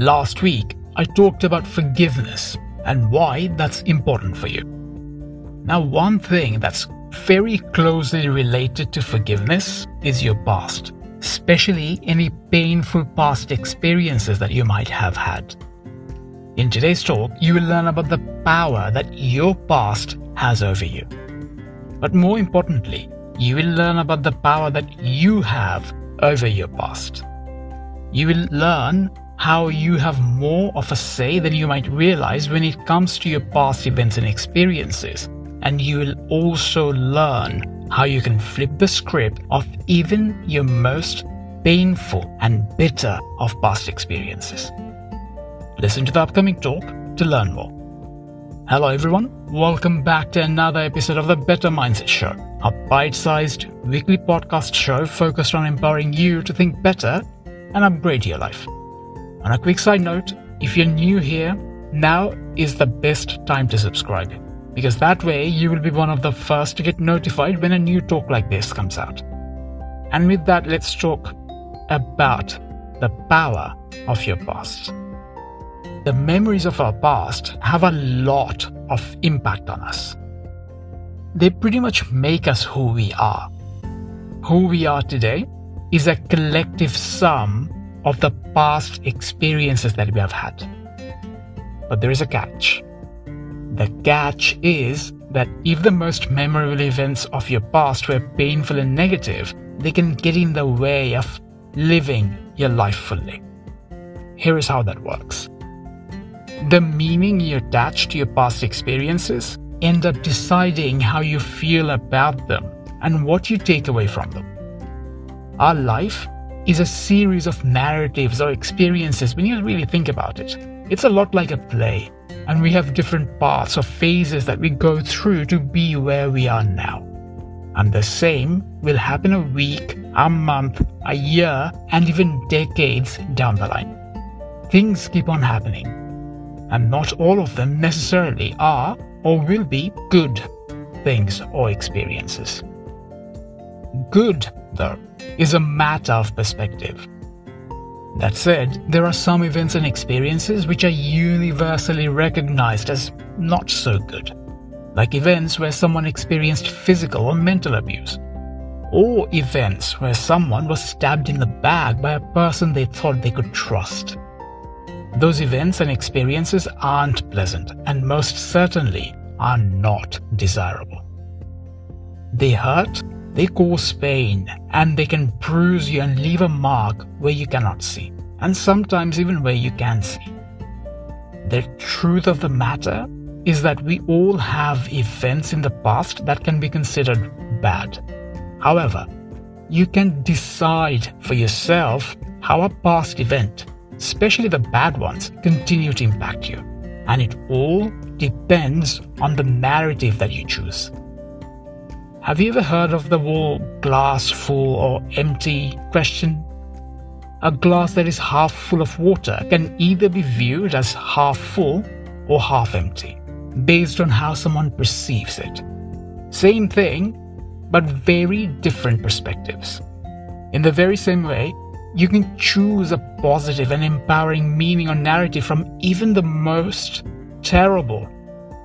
Last week, I talked about forgiveness and why that's important for you. Now, one thing that's very closely related to forgiveness is your past, especially any painful past experiences that you might have had. In today's talk, you will learn about the power that your past has over you. But more importantly, you will learn about the power that you have over your past. You will learn how you have more of a say than you might realize when it comes to your past events and experiences. And you will also learn how you can flip the script of even your most painful and bitter of past experiences. Listen to the upcoming talk to learn more. Hello, everyone. Welcome back to another episode of the Better Mindset Show, a bite sized weekly podcast show focused on empowering you to think better and upgrade your life. On a quick side note, if you're new here, now is the best time to subscribe because that way you will be one of the first to get notified when a new talk like this comes out. And with that, let's talk about the power of your past. The memories of our past have a lot of impact on us. They pretty much make us who we are. Who we are today is a collective sum of the past experiences that we have had. But there is a catch. The catch is that if the most memorable events of your past were painful and negative, they can get in the way of living your life fully. Here is how that works. The meaning you attach to your past experiences end up deciding how you feel about them and what you take away from them. Our life is a series of narratives or experiences when you really think about it. It's a lot like a play, and we have different paths or phases that we go through to be where we are now. And the same will happen a week, a month, a year, and even decades down the line. Things keep on happening, and not all of them necessarily are or will be good things or experiences. Good, though, is a matter of perspective. That said, there are some events and experiences which are universally recognized as not so good, like events where someone experienced physical or mental abuse, or events where someone was stabbed in the back by a person they thought they could trust. Those events and experiences aren't pleasant and most certainly are not desirable. They hurt they cause pain and they can bruise you and leave a mark where you cannot see, and sometimes even where you can see. The truth of the matter is that we all have events in the past that can be considered bad. However, you can decide for yourself how a past event, especially the bad ones, continue to impact you. And it all depends on the narrative that you choose. Have you ever heard of the whole glass full or empty question? A glass that is half full of water can either be viewed as half full or half empty, based on how someone perceives it. Same thing, but very different perspectives. In the very same way, you can choose a positive and empowering meaning or narrative from even the most terrible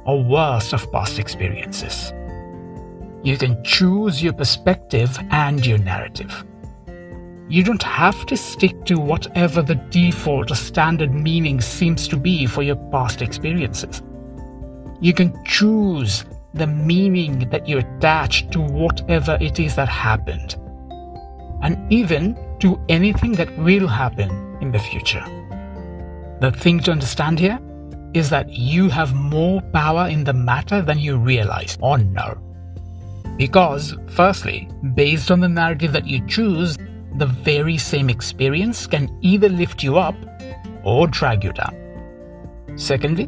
or worst of past experiences. You can choose your perspective and your narrative. You don't have to stick to whatever the default or standard meaning seems to be for your past experiences. You can choose the meaning that you attach to whatever it is that happened, and even to anything that will happen in the future. The thing to understand here is that you have more power in the matter than you realize or know. Because, firstly, based on the narrative that you choose, the very same experience can either lift you up or drag you down. Secondly,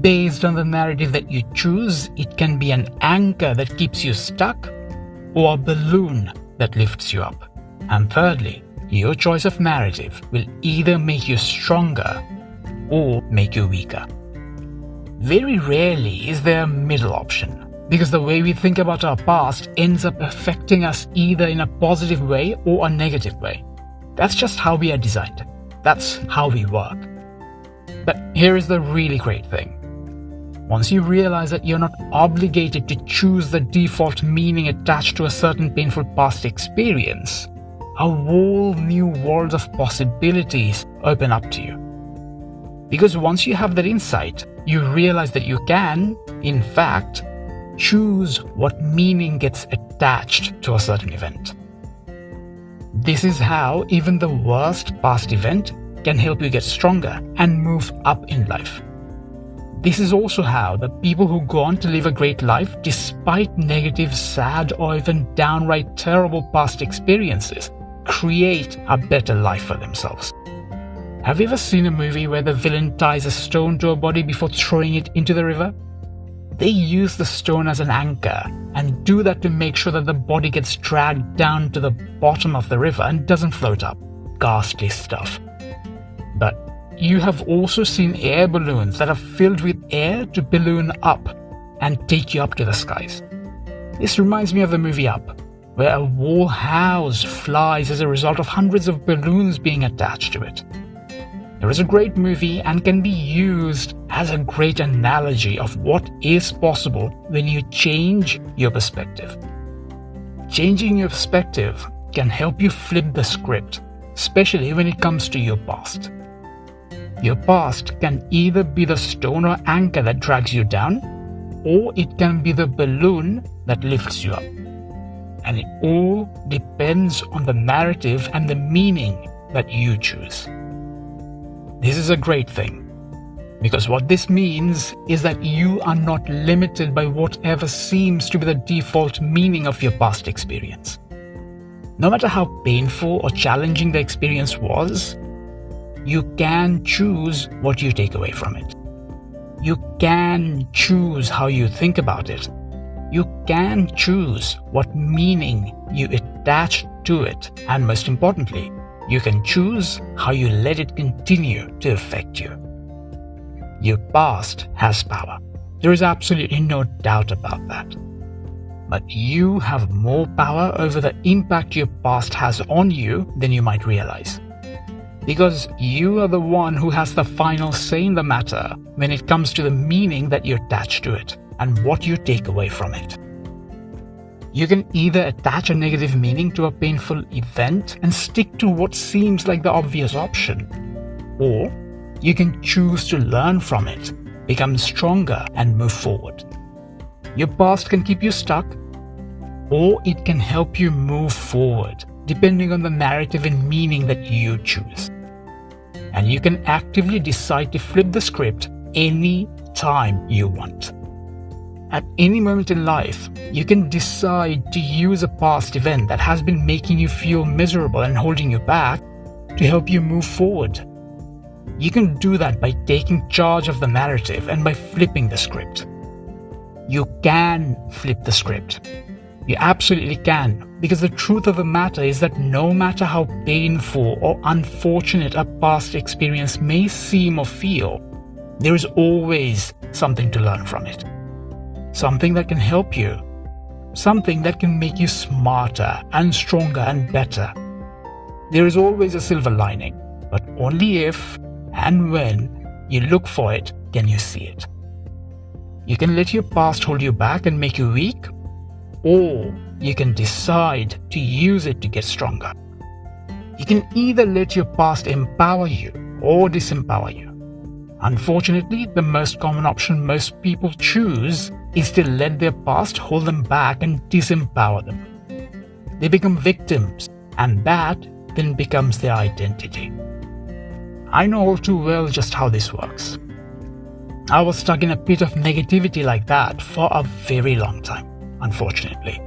based on the narrative that you choose, it can be an anchor that keeps you stuck or a balloon that lifts you up. And thirdly, your choice of narrative will either make you stronger or make you weaker. Very rarely is there a middle option because the way we think about our past ends up affecting us either in a positive way or a negative way. That's just how we are designed. That's how we work. But here is the really great thing. Once you realize that you're not obligated to choose the default meaning attached to a certain painful past experience, a whole new world of possibilities open up to you. Because once you have that insight, you realize that you can, in fact, choose what meaning gets attached to a certain event. This is how even the worst past event can help you get stronger and move up in life. This is also how the people who go on to live a great life despite negative, sad, or even downright terrible past experiences create a better life for themselves. Have you ever seen a movie where the villain ties a stone to a body before throwing it into the river? They use the stone as an anchor and do that to make sure that the body gets dragged down to the bottom of the river and doesn't float up. Ghastly stuff. But you have also seen air balloons that are filled with air to balloon up and take you up to the skies. This reminds me of the movie Up, where a whole house flies as a result of hundreds of balloons being attached to it. It was a great movie and can be used as a great analogy of what is possible when you change your perspective. Changing your perspective can help you flip the script, especially when it comes to your past. Your past can either be the stone or anchor that drags you down, or it can be the balloon that lifts you up. And it all depends on the narrative and the meaning that you choose. This is a great thing. Because what this means is that you are not limited by whatever seems to be the default meaning of your past experience. No matter how painful or challenging the experience was, you can choose what you take away from it. You can choose how you think about it. You can choose what meaning you attach to it. And most importantly, you can choose how you let it continue to affect you. Your past has power. There is absolutely no doubt about that. But you have more power over the impact your past has on you than you might realize. Because you are the one who has the final say in the matter when it comes to the meaning that you attach to it and what you take away from it. You can either attach a negative meaning to a painful event and stick to what seems like the obvious option, or you can choose to learn from it, become stronger, and move forward. Your past can keep you stuck, or it can help you move forward, depending on the narrative and meaning that you choose. And you can actively decide to flip the script any time you want. At any moment in life, you can decide to use a past event that has been making you feel miserable and holding you back to help you move forward. You can do that by taking charge of the narrative and by flipping the script. You can flip the script. You absolutely can, because the truth of the matter is that no matter how painful or unfortunate a past experience may seem or feel, there is always something to learn from it something that can help you, something that can make you smarter and stronger and better. There is always a silver lining, but only if and when you look for it can you see it. You can let your past hold you back and make you weak, or you can decide to use it to get stronger. You can either let your past empower you or disempower you. Unfortunately, the most common option most people choose is to let their past hold them back and disempower them. They become victims, and that then becomes their identity. I know all too well just how this works. I was stuck in a pit of negativity like that for a very long time, unfortunately.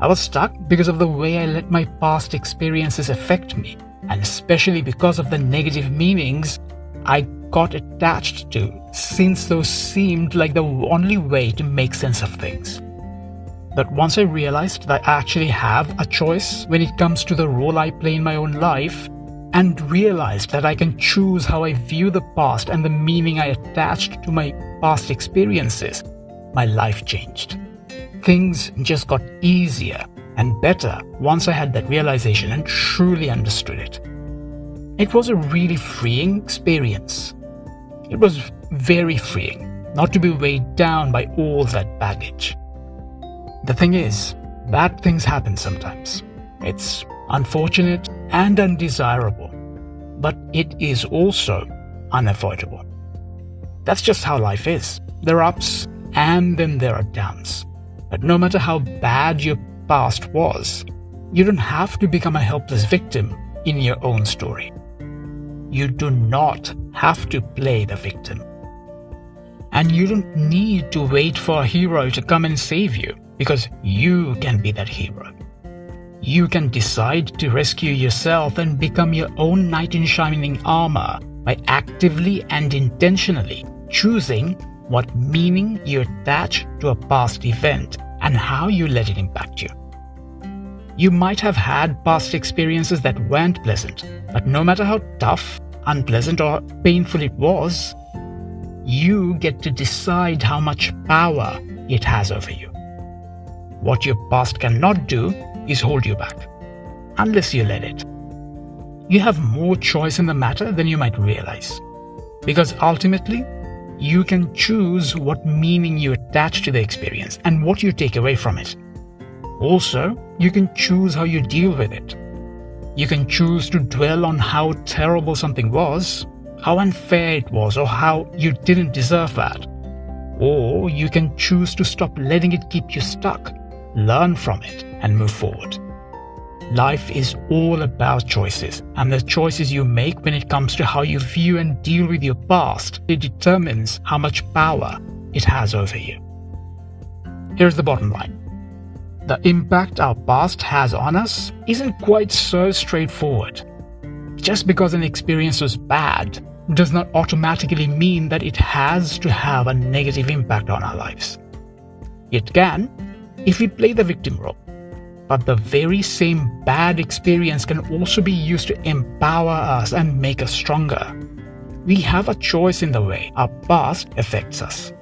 I was stuck because of the way I let my past experiences affect me, and especially because of the negative meanings I got attached to, since those seemed like the only way to make sense of things. But once I realized that I actually have a choice when it comes to the role I play in my own life, and realized that I can choose how I view the past and the meaning I attached to my past experiences, my life changed. Things just got easier and better once I had that realization and truly understood it. It was a really freeing experience. It was very freeing not to be weighed down by all that baggage. The thing is, bad things happen sometimes. It's unfortunate and undesirable, but it is also unavoidable. That's just how life is. There are ups and then there are downs. But no matter how bad your past was, you don't have to become a helpless victim in your own story. You do not have to play the victim. And you don't need to wait for a hero to come and save you, because you can be that hero. You can decide to rescue yourself and become your own knight in shining armor by actively and intentionally choosing what meaning you attach to a past event and how you let it impact you. You might have had past experiences that weren't pleasant, but no matter how tough, unpleasant, or painful it was, you get to decide how much power it has over you. What your past cannot do is hold you back, unless you let it. You have more choice in the matter than you might realize. Because ultimately, you can choose what meaning you attach to the experience and what you take away from it. Also, you can choose how you deal with it. You can choose to dwell on how terrible something was, how unfair it was, or how you didn't deserve that. Or you can choose to stop letting it keep you stuck learn from it, and move forward. Life is all about choices, and the choices you make when it comes to how you view and deal with your past, it determines how much power it has over you. Here's the bottom line. The impact our past has on us isn't quite so straightforward. Just because an experience was bad does not automatically mean that it has to have a negative impact on our lives. It can, if we play the victim role. But the very same bad experience can also be used to empower us and make us stronger. We have a choice in the way our past affects us.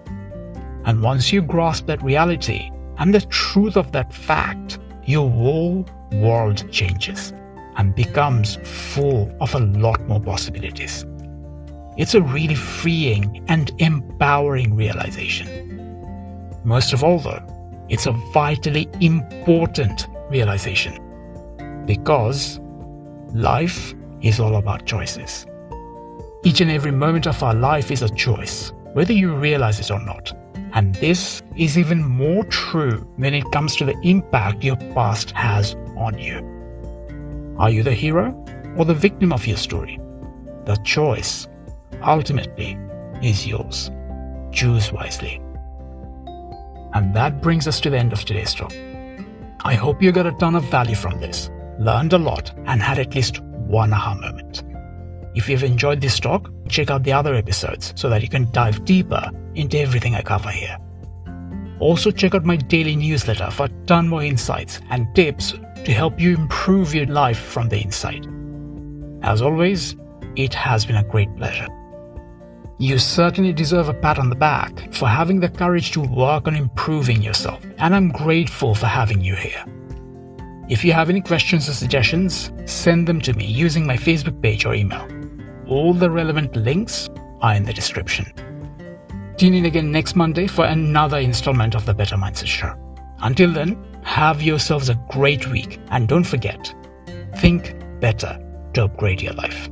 And once you grasp that reality and the truth of that fact, your whole world changes and becomes full of a lot more possibilities. It's a really freeing and empowering realization. Most of all, though, it's a vitally important realization because life is all about choices. Each and every moment of our life is a choice, whether you realize it or not. And this is even more true when it comes to the impact your past has on you. Are you the hero or the victim of your story? The choice, ultimately, is yours. Choose wisely. And that brings us to the end of today's talk. I hope you got a ton of value from this, learned a lot, and had at least one aha moment. If you've enjoyed this talk, check out the other episodes so that you can dive deeper into everything I cover here. Also, check out my daily newsletter for a ton more insights and tips to help you improve your life from the inside. As always, it has been a great pleasure. You certainly deserve a pat on the back for having the courage to work on improving yourself, and I'm grateful for having you here. If you have any questions or suggestions, send them to me using my Facebook page or email. All the relevant links are in the description. Tune in again next Monday for another installment of the Better Mindset Show. Until then, have yourselves a great week and don't forget, think better to upgrade your life.